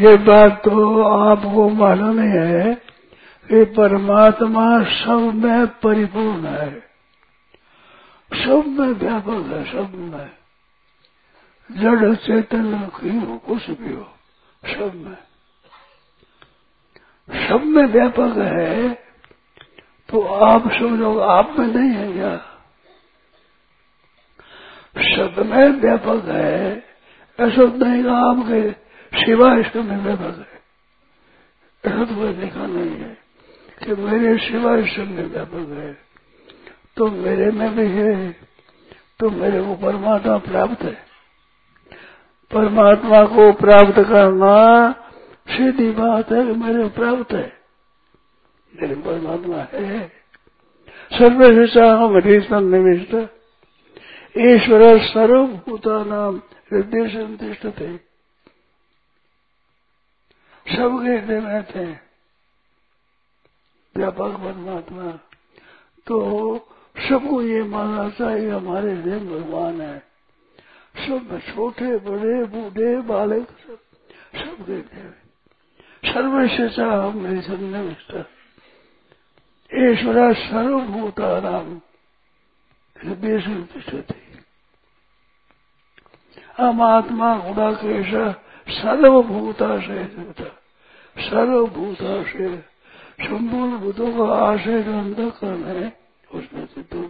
ये बात तो आपको मालूम ही है कि परमात्मा सब में परिपूर्ण है। सब में व्यापक है, सब में। जड़ चेतन की हो, कुछ भी हो, सब में। सब में व्यापक है तो आप सब लोग आप में नहीं है क्या? सब में व्यापक है, ऐसा नहीं आपके सिवा इसमें में व्यापक है। ऐसा तो कोई देखा नहीं है कि मेरे सिवा इसमें में व्यापक है। तो मेरे में भी है तो मेरे को परमात्मा प्राप्त है। परमात्मा को प्राप्त करना सीधी बात है कि मेरे प्राप्त है। मेरे परमात्मा है। सर्वशिषा हृदय निविष्ट। ईश्वर सर्वभूता नाम हृदय संतिष्ठ थे सबके हृदय में थे व्यापक परमात्मा तो सबको ये मानना चाहिए, हमारे हृदय भगवान है। सब छोटे, बड़े, बूढ़े, बालक, सब सबके हृदय सर्वशिषा मेरी सन्निष्ठ ईश्वर सर्वभूता नाम। हृदय संतिष्ठति हम आत्मा गुणाकेश सर्वभूता से सर्वभूता से संपूर्ण भूतों का आशय जो अंधकरण है उसमें से तो,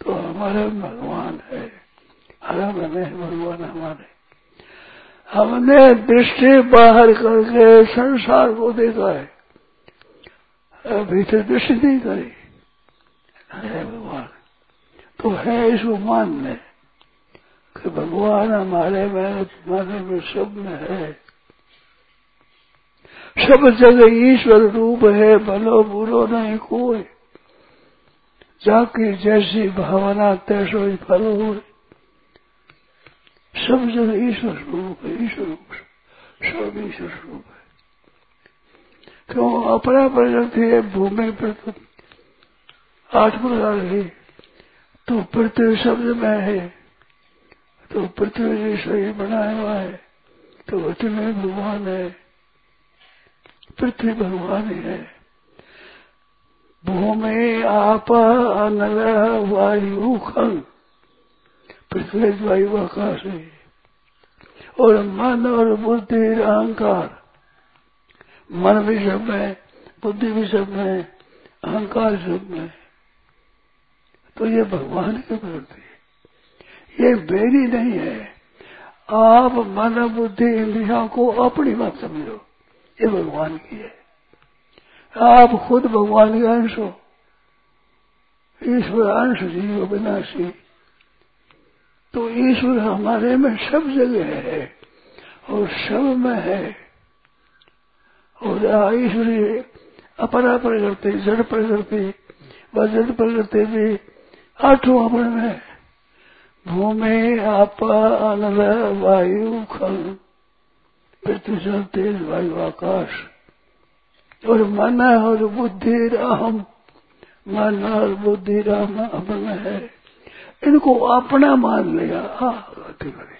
तो हमारे भगवान है। हरा बने भगवान हमारे। हमने दृष्टि बाहर करके संसार को देखा है। भीतर दृष्टि नहीं करी। है भगवान तो है इसको मानने कि भगवान हमारे में तुम्हारे में सब में है। सब जगह ईश्वर रूप है, भलो बुरो नहीं कोई। जाकी जैसी भावना तैसो ही फल हो सब जगह ईश्वर रूप है, ईश्वर रूप सब ईश्वर रूप है। क्यों? अपना प्रकृति है भूमि पर आठ प्रकार है। तो पृथ्वी शब्द में है। तो पृथ्वी शरीर बनाया हुआ है। तो पृथ्वी में भगवान है। पृथ्वी भगवान ही। भूमि, आप अनल वायु, खल। पृथ्वी वायु आकाश है। और मन और बुद्धि अहंकार। मन भी सब में बुद्धि भी सब में अहंकार सब में तो ये भगवान के प्रति ये मेरी नहीं है। आप मन, बुद्धि, इंद्रिया को अपनी बात समझो। ये भगवान की है आप खुद भगवान के अंश हो। ईश्वर अंश जीव विनाशी। तो ईश्वर हमारे में सब जगह है और सब में है। और ईश्वरी अपरा प्रकृति जड़ प्रकृति व जड़ प्रकृति भी आठों अपने में भूमि, आप अनल वायु खल पृथ्वी जल तेज वायु आकाश। और मन और बुद्धि राम। मन और बुद्धि राम अपना है। इनको अपना मान लिया। हाँ करे।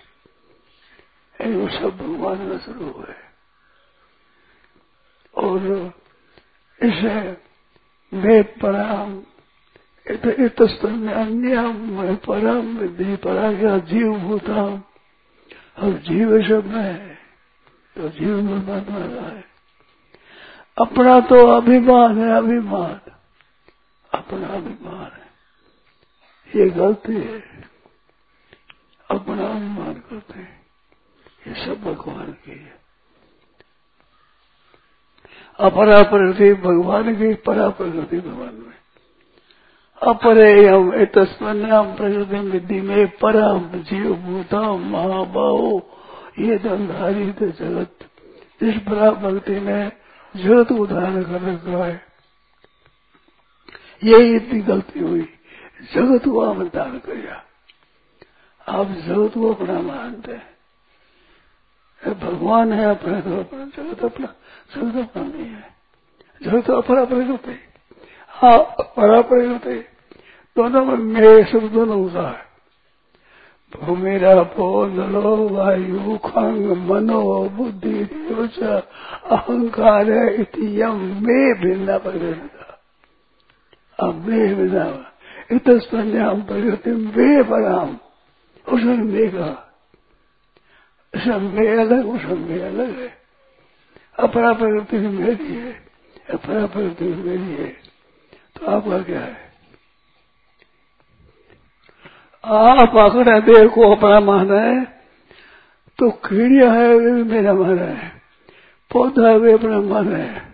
इनको सब भगवान का स्वरूप है और इसे वे पराम अन्य मैं परम विधि परा गया जीव भूता और जीव सब में तो जीव में बन रहा है अपना तो अभिमान है, अभिमान। अपना अभिमान है। ये गलती है। अपना अभिमान करते हैं। ये सब भगवान की है। अपरा प्रकृति भगवान की, परा प्रकृति भगवान में। अपरे हम तस्मन्याम प्रकृति विधि में परम जीव भूतम महाबाहो। ये दंधारी जगत, इस भक्ति ने जगत को धारण कर रखा है। यही इतनी गलती हुई। जगत को आपने धारण किया आप जगत को अपना मानते हैं। भगवान है अपने तो अपना जगत अपना जगत अपना नहीं है। जगत तो अपना प्रकृति हाँ अपरा प्रकृति दोनों में मेरे सब दोनों का है भूमिरा पोलो वायु, खंग, मनो, बुद्धि अहंकार मे भिन्ना प्रकृति अब मे भिन्ना इत संज्ञाम प्रकृति वे पराम उसमें मे का समय अलग उसमें अलग है। अपरा प्रकृति मेरी है अपरा प्रकृति मेरी है। तो आपका क्या है? आप अगर देह को अपना माना है तो कीड़िया है वे भी मेरा माना है, पौधा वे अपना माना है।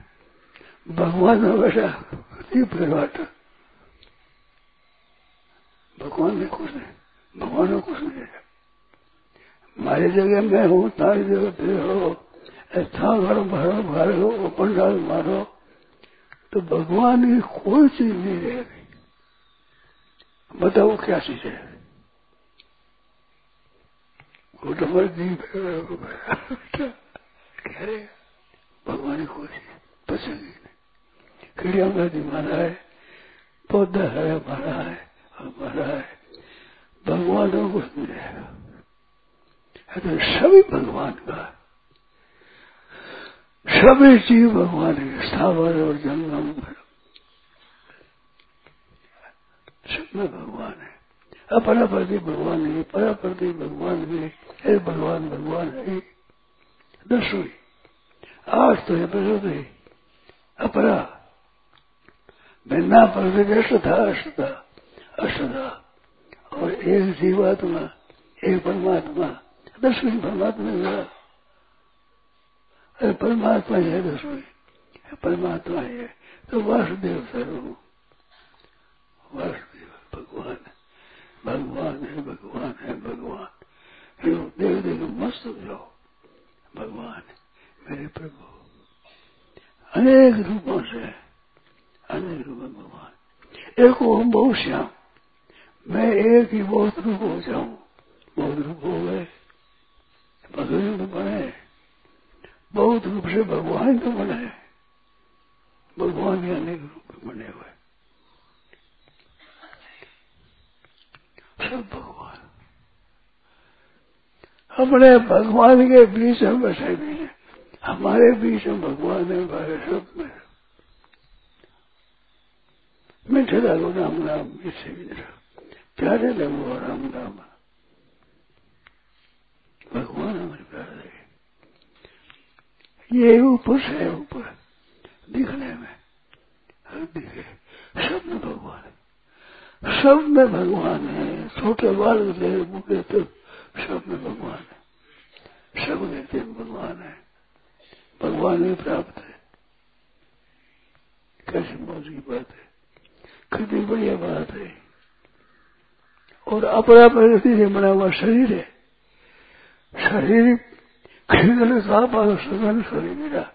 भगवान में बैठा दीप लगाता भगवान ने कुछ नहीं भगवान ने कुछ नहीं है। हमारी जगह मैं हूँ, तारी जगह पे हो, ऐसा घर भरो भर हो पंडाल मारो तो भगवान की कोई चीज़ नहीं रहेगी बताओ क्या चीज़ है? घुटमर जी, भगवान को पसंद नहीं कीड़ियों जी मारा है, पौधा है हमारा है हमारा है। भगवान को नहीं तो सभी भगवान का। सभी जीव भगवान के स्थावर और जंगम। सब में भगवान है। अपरा प्रति भगवान है परा प्रति भगवान है, हे भगवान भगवान है। दस हुई आज तो है। प्रकृति अपरा भिन्ना प्रकृति अष्टधा अष्टधा अष्टधा और एक जीवात्मा, एक परमात्मा। दसवीं परमात्मा अरे परमात्मा है दसवीं परमात्मा है। तो वासुदेव सर्व वासुदेव भगवान। भगवान है भगवान है, भगवान। देव देव मस्त हो जाओ, भगवान मेरे प्रभु। अनेक रूपों से, अनेक रूप भगवान। एक ओम बहुत श्याम, मैं एक ही बहुत रूप हो जाऊँ, बहुत रूप हो गए। भगवान तो बने, बहुत रूप से भगवान तो बने। भगवान के अनेक रूप बने हुए। सब भगवान। अपने भगवान के बीच में बसे भी है। हमारे बीच में भगवान है, हमारे सब में। मीठे लगो राम राम मीठा प्यारे लगो राम राम भगवान हमारे प्यारे ये ऊपर से ऊपर, दिखने में दिखे, सब में भगवान है। सब में भगवान है। छोटे बाल से मुके तो सब में भगवान है सब कहते भगवान है भगवान ही प्राप्त है कैसी मौज की बात है कितनी बढ़िया बात है और अपरा प्रगति से बना हुआ शरीर है शरीर खरीदने साफ़ सघन शरीर मेरा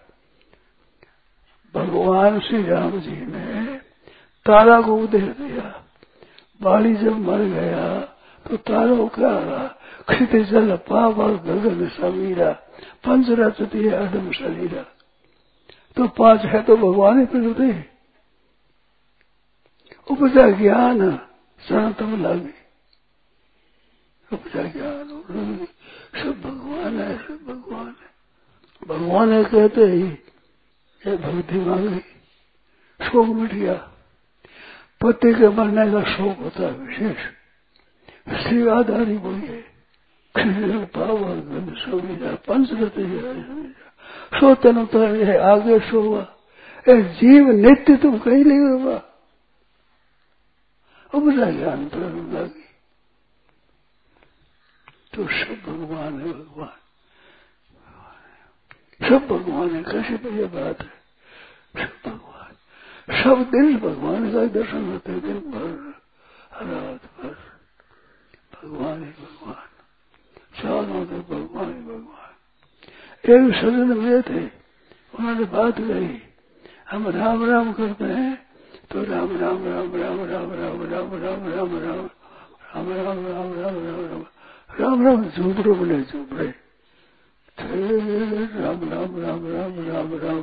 भगवान श्री राम जी ने तारा को उपदेश दिया बाली जब मर गया तो तारा रहा खित जल पावर गगन समीरा पंच रचती है अडम शरीरा। तो पाँच है तो भगवान ही प्रकृति उपजा ज्ञान सनातन लागे। उपजा ज्ञान, सब भगवान है, सब भगवान है। भगवान है कहते ही, ये भक्ति मांगी। शोक मिट गया पति के मरने का शोक होता है विशेष। श्री आधारी बोलिए पावर गंध समीरा पंचरति सो तन है आगे सोवा। ए जीव नित्य तुम कहीं नहीं होगा। उपजा ज्ञान लगी तो सब भगवान है भगवान। सब भगवान है, कैसे बढ़िया बात है? सब सब दिन भगवान का ही दर्शन होते दिन भर रात भर भगवान ही भगवान चारों तो भगवान ही भगवान एक सजन हुए थे उन्होंने बात कही हम राम राम करते हैं तो राम राम राम राम राम राम राम राम राम राम राम राम राम राम राम राम राम राम झूपड़े बोले झूपड़े राम राम राम राम राम राम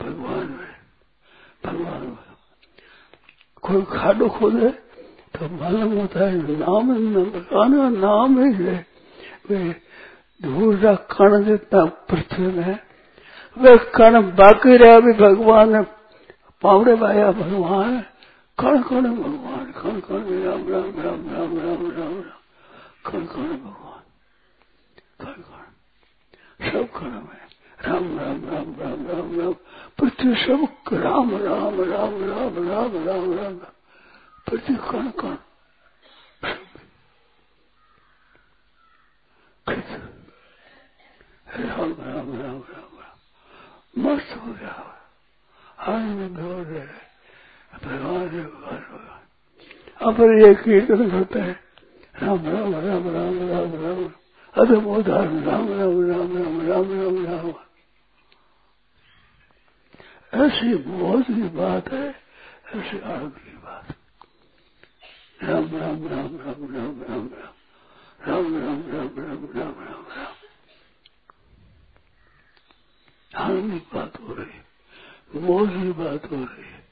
भगवान भगवान कोई खाडो खोदे तो मालूम होता है नाम का नाम ही है। वे धूल का कण जितना पृथ्वी में। वे कण बाकी रहा भी भगवान पावड़े पाया भगवान कण कण भगवान कण कण, राम राम राम राम राम राम राम। कण कण भगवान। कण कण। सब कण में। राम राम राम राम राम राम पृथ्वी सब राम राम राम राम राम राम राम पृथ्वी कण कण राम राम राम राम राम मस्त हो गया आनंद हो रहे भगवान भगवान भगवान अब ये कीर्तन करते हैं राम राम राम राम राम राम अदम उदाहरण राम राम राम राम राम राम राम ऐसी बहुत ही बात है ऐसी आनंद की बात राम राम राम राम राम राम राम राम राम राम राम राम राम राम आनंद की बात हो रही मोह की बात हो रही है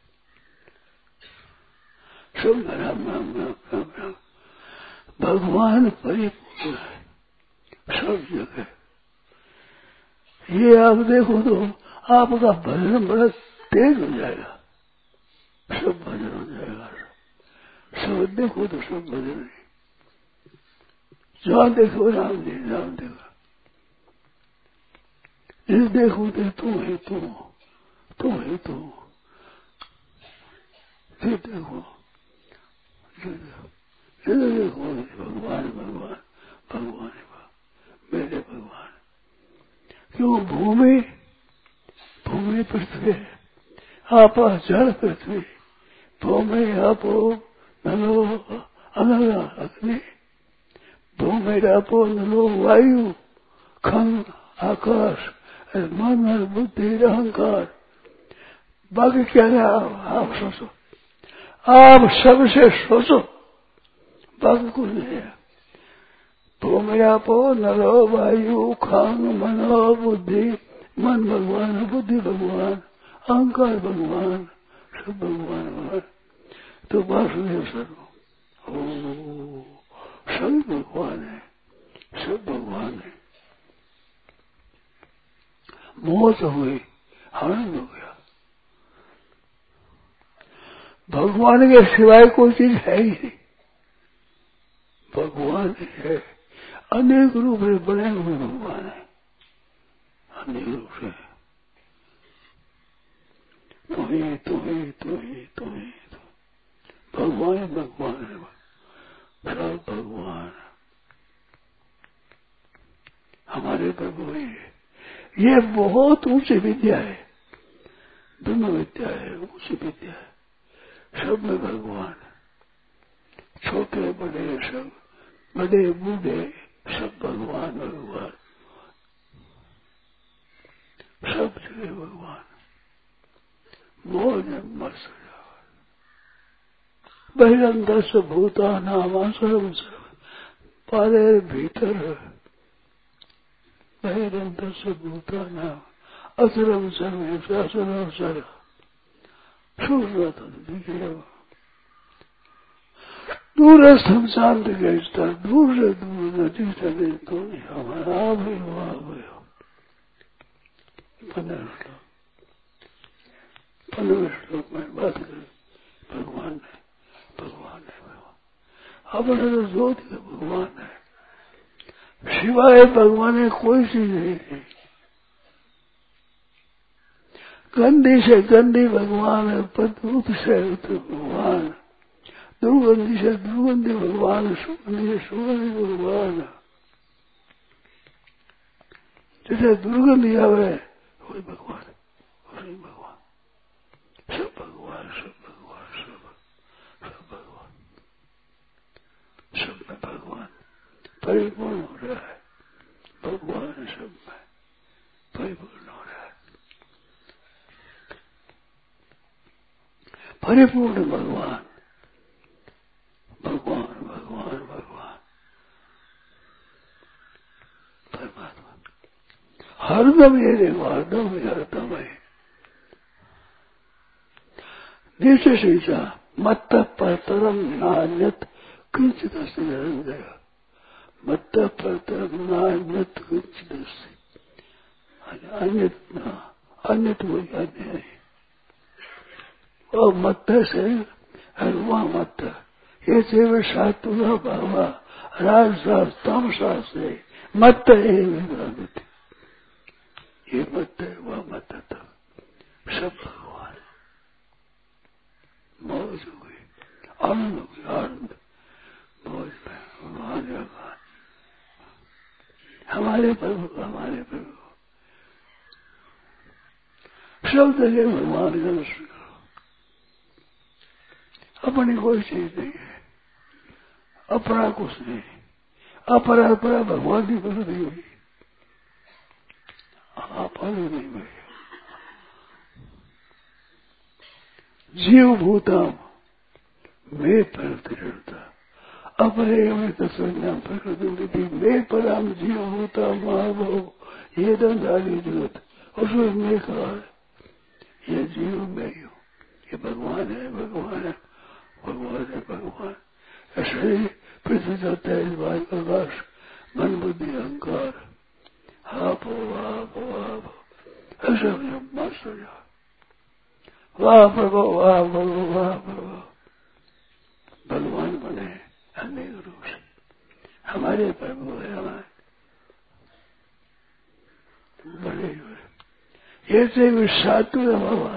सब राम राम राम राम राम भगवान परिपूर्ण है सब जगह ये आप देखो तो आपका भजन बड़ा तेज हो जाएगा। सब भजन हो जाएगा। सब देखो तो सब भजन है। जहाँ देखो, राम जी, राम देखो। जिस देखो तो तू है तू तू है तू फिर देखो। जिधर देखो। भगवान भगवान भगवान, मेरे भगवान। क्यों? भूमि भूमि पृथ्वी आप जल पृथ्वी भूमि आपो नलो अनल अग्नि भूमि आपो नलो वायु, खंग, आकाश, मन और बुद्धि, अहंकार। बाकी क्या है? आप सोचो। आप सबसे सोचो। बाकी कुछ नहीं है। भूमियापो नरो वायु, खांग, मनो, बुद्धि मन भगवान, बुद्धि भगवान, अहंकार भगवान, सब भगवान भगवान तो वासुदेव सर्व ओ, सभी भगवान है, सब भगवान है। मौत हुई आनंद हो गया। भगवान के सिवाय कोई चीज़ है ही नहीं। भगवान है, अनेक रूप से बने हुए भगवान है। रूप से तुम्हें तुम्हें तुम्हें तुम्हें भगवान भगवान है। सब भगवान हमारे प्रभु है। ये बहुत ऊँची विद्या है। ब्रह्म विद्या है, ऊँची विद्या है। सब में भगवान छोटे, बड़े, सब। बड़े, बूढ़े, सब भगवान भगवान। सब जगह भगवान। मोहन जब मर दस भूता नामा सर्व पारे भीतर बहिरंग दस भूता नाम असरम सर्व असरम सर दूर संसार शांत दूर से दूर नजीक से देखो हमारा। भी वहाँ पंद्रह श्लोक पंद्रह श्लोक में बात करें। भगवान ने भगवान ने भगवान। अपने तो भगवान है। भगवान है, कोई चीज़ नहीं है। गंदी से गंदी भगवान है पदूत से भगवान दुर्गंधी से दुर्गंधी भगवान सुगंधी से सुगंधी भगवान जैसे दुर्गंधी आवे वही भगवान वही भगवान सब भगवान सब भगवान सब सब भगवान सब में भगवान परिपूर्ण हो रहा है भगवान सब में परिपूर्ण हो रहा है परिपूर्ण भगवान भगवान भगवान परमात्मा हरदम ये देखो हरदम हरदम है। नीचे सीचा मत परतरम नान्यत किंचित निरंजय। मत परतरम नान्यत किंचित अन्यत अन्यत वो अन्य है। और मत से हरुआ मत ये सेव सातुरा बाबा राजसा तमसा से मत है ये मत है वह मत तब सब भगवान। मौज हो गई। आनंद हो गई आनंद मौज भगवान भगवान हमारे प्रभु हमारे प्रभु सब जगह भगवान का दर्शन करो। अपनी कोई चीज़ नहीं है। अपना कुछ नहीं। अपरा अपरा भगवान की प्रकृति हुई अपन नहीं हुई जीव भूतम मैं अपरे में तत्संज्ञान प्रकृति मैं पराम जीव भूता, महाभव, ये दंधारी जगत, उसमें मैं कहा है? ये जीव मैं हूँ ये भगवान है भगवान है भगवान है, भगवान ऐसे ही पृथ्वी जाता है वायु प्रकाश मन बुद्धि अहंकार। आप आप आप ऐसे मस्त हो जाओ वाह प्रभु वाह प्रभु वाह प्रभु भगवान बने अनेक रूप से हमारे प्रभु है हमारे बड़े ऐसे भी सात्विक बाबा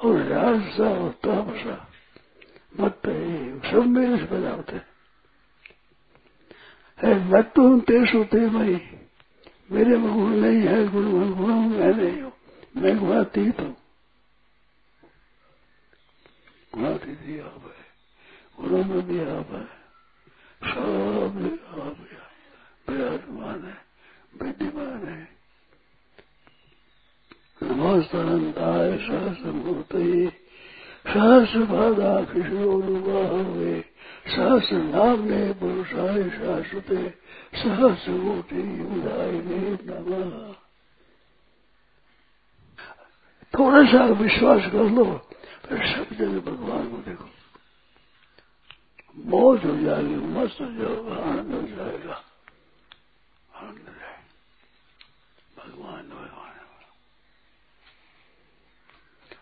और राजसा और तामसा मत सब मेरे से पैदा होते है मत तो तेज होते भाई मेरे में गुण नहीं है गुण में गुण मैं नहीं हूँ, मैं गुणातीत हूँ। गुणातीत ही आप है गुणों में भी आप है, सब आप विराजमान है, विद्यमान है। नमस्तनंताय सहस्रमूर्त सहस्र भागा किशोरुबाहवे सहस्र नामने पुरुषाय शाश्वते सहस्र कोटि युदायने नमः। थोड़ा सा विश्वास कर लो, फिर सब जगह भगवान को देखो। मौज हो जाएगी, मस्त हो जाएगा, आनंद हो जाएगा। आनंद हो जाएगा। भगवान भगवान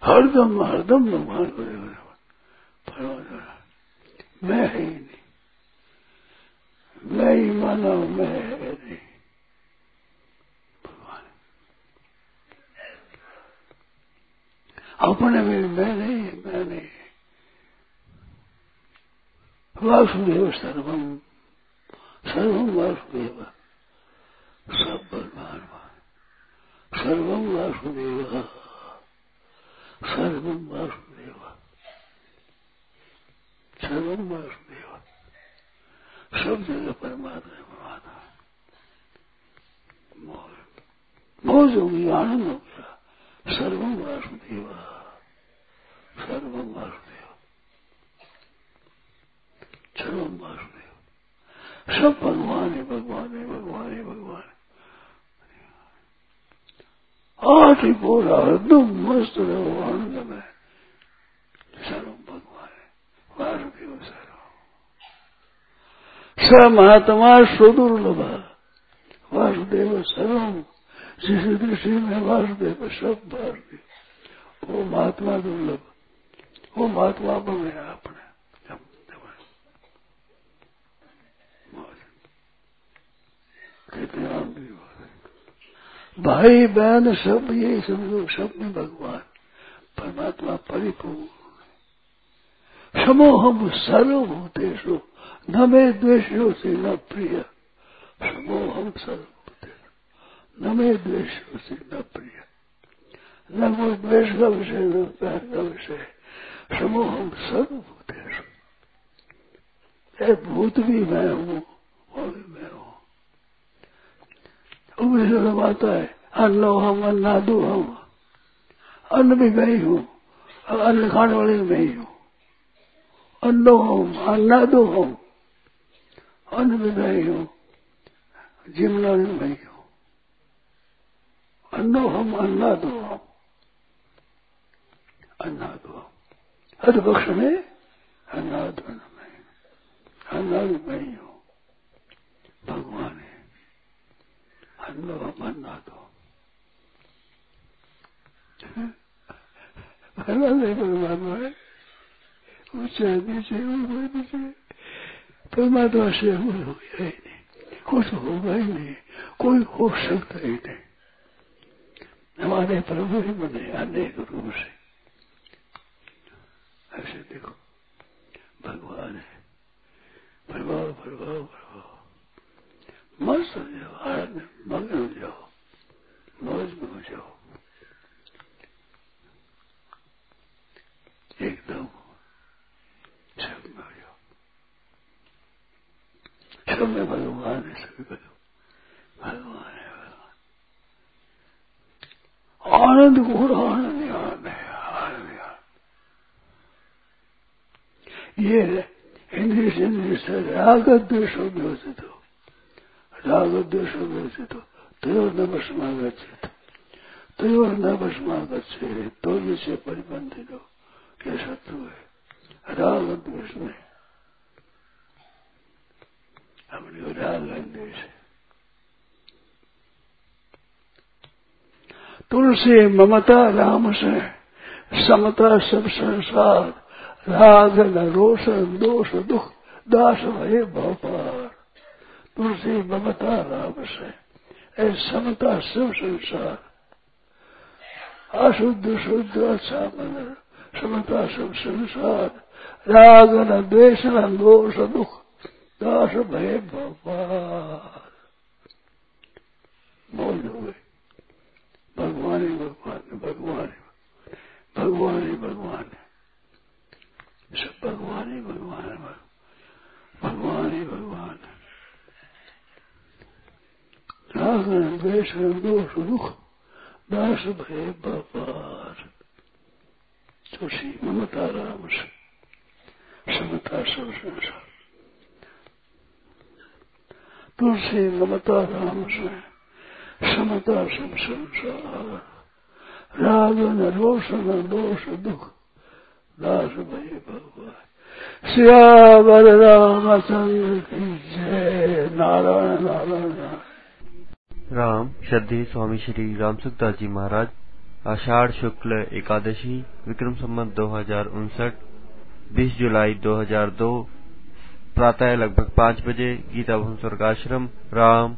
हरदम हरदम भगवान को देखो। मैं ही नहीं मैं ही माना मैं नहीं भगवान अपने में मैं नहीं मैं नहीं वासुदेव सर्वम सर्वम वासुदेव। सब भगवान सर्वम वासुदेव। सर्वम वासुदेव। सर्वम वासुदेव सब जगह परमात्मा परमात्मा मौज हो गई आनंद हो गया सर्वम वासुदेव सर्वम वासुदेव सर्वम वासुदेव सब भगवान है भगवान है भगवान है भगवान आज ही पूरा एकदम मस्त रहो आनंद में सर्वम भगवान है स महात्मा सुदुर्लभ। वासुदेव सर्व शिशु दृष्टि में वासुदेव सब भारती वो महात्मा दुर्लभ। वो महात्मा बन गया अपने भाई बहन सब ये समझो, सब में भगवान। परमात्मा परिपूर्ण। समोहम सर्वभूतेषु, न मे द्वेषो से न प्रिय। समोहम सर्वभूतेषु, न मे द्वेषो से न प्रिय। न वो द्वेष का विषय, न प्यार का विषय। समूह सर्वभूतेश भूत भी मैं हूँ, वो भी मैं हूँ। उपनिषद आता है, अन्न हम, अन्नादो हम। अन्न भी मैं ही हूँ अन्न खाने वाले मैं ही हूँ। अन्नो हम अन्नादो हम अन्न भी मैं ही हूँ जिमना भी मैं ही हूँ अन्नो हम अन्नादो हम अन्नादो हूँ है है ऊँचे नीचे परमात्मा से हो ही नहीं कुछ होगा ही नहीं कोई हो सकता ही नहीं हमारे प्रभु ही बने अनेक रूप से ऐसे देखो भगवान है प्रभाव प्रभाव प्रभाव मस्त हो जाओ आनंद मग्न हो जाओ मौज में हो जाओ एकदम सब में हो जाओ सब में भगवान है सभी भगवान है, भगवान। आनंद घोर आनंद आनंद है, आनंद ये इंद्रिय से इंद्रिय से राग द्वेषो व्यवस्थित हो राग द्वेषो व्यवस्थित हो तयोर न भस्मागछित तयोर न भस्मागछे तो जिसे परिबंधित हो ये शत्रु है राग द्वेष में। अपने राग द्वेष तुलसी ममता राम से, समता सब संसार, राग न रोष, दोष दुख, दास भय भोपार तुलसी ममता राम से, ऐ समता सब संसार। अशुद्ध, शुद्ध अच्छा मन समता सब संसार। राग न द्वेष, न दोष दुख दास भय भोपार बोल दो भगवान ही भगवान भगवान भगवान ही भगवान है। सब भगवान ही भगवान है भगवान ही भगवान है। दोष दुख। दास भय व्यापार तुलसी ममता राम समता सब संसार। तुलसी ममता राम से समता सब संसार राग न रोष न दोष दुख दास भय भगवान श्यावर रामचंद्र की जय नारायण नारायण राम, श्रद्धे, स्वामी श्री रामसुखदास जी महाराज। आषाढ़ शुक्ल एकादशी, विक्रम संबत दो हज़ार उनसठ, बीस जुलाई 2002 प्रातः लगभग पाँच बजे गीता भवन स्वर्गाश्रम राम